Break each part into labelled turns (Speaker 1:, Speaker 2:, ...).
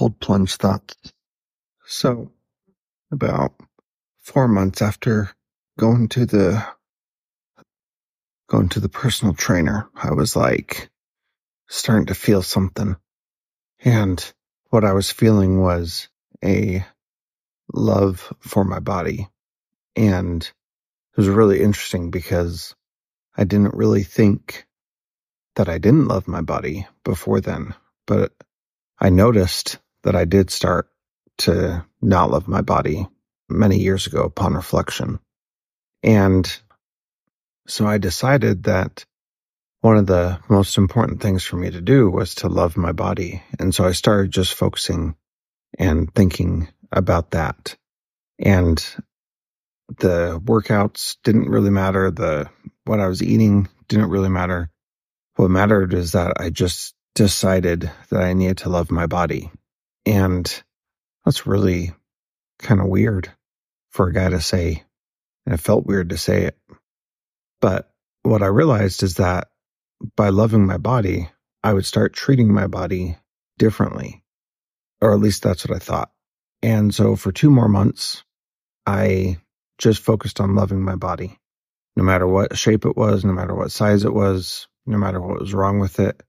Speaker 1: cold plunge thoughts. So, about four months after going to the going to the personal trainer, I was like starting to feel something. And what I was feeling was a love for my body. And it was really interesting because I didn't really think that I didn't love my body before then, but I noticed that I did start to not love my body many years ago upon reflection. And so I decided that one of the most important things for me to do was to love my body. And so I started just focusing and thinking about that. And the workouts didn't really matter. The, what I was eating didn't really matter. What mattered is that I just decided that I needed to love my body. And that's really kind of weird for a guy to say. And it felt weird to say it. But what I realized is that by loving my body, I would start treating my body differently. Or at least that's what I thought. And so for two more months, I just focused on loving my body, no matter what shape it was, no matter what size it was, no matter what was wrong with it.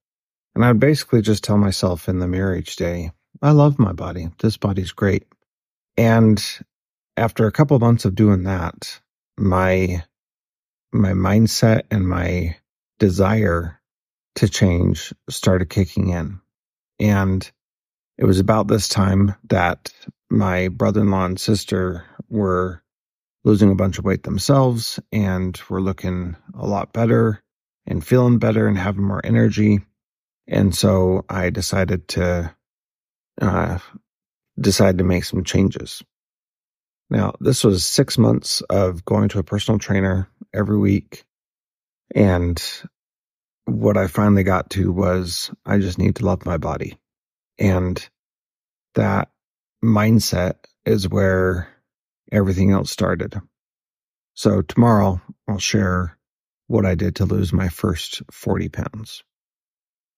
Speaker 1: And I would basically just tell myself in the mirror each day, I love my body. This body's great. And after a couple of months of doing that, my my mindset and my desire to change started kicking in. And it was about this time that my brother in law and sister were losing a bunch of weight themselves and were looking a lot better and feeling better and having more energy. And so I decided to uh, decide to make some changes. Now, this was six months of going to a personal trainer every week. And what I finally got to was I just need to love my body. And that mindset is where everything else started. So tomorrow I'll share what I did to lose my first 40 pounds.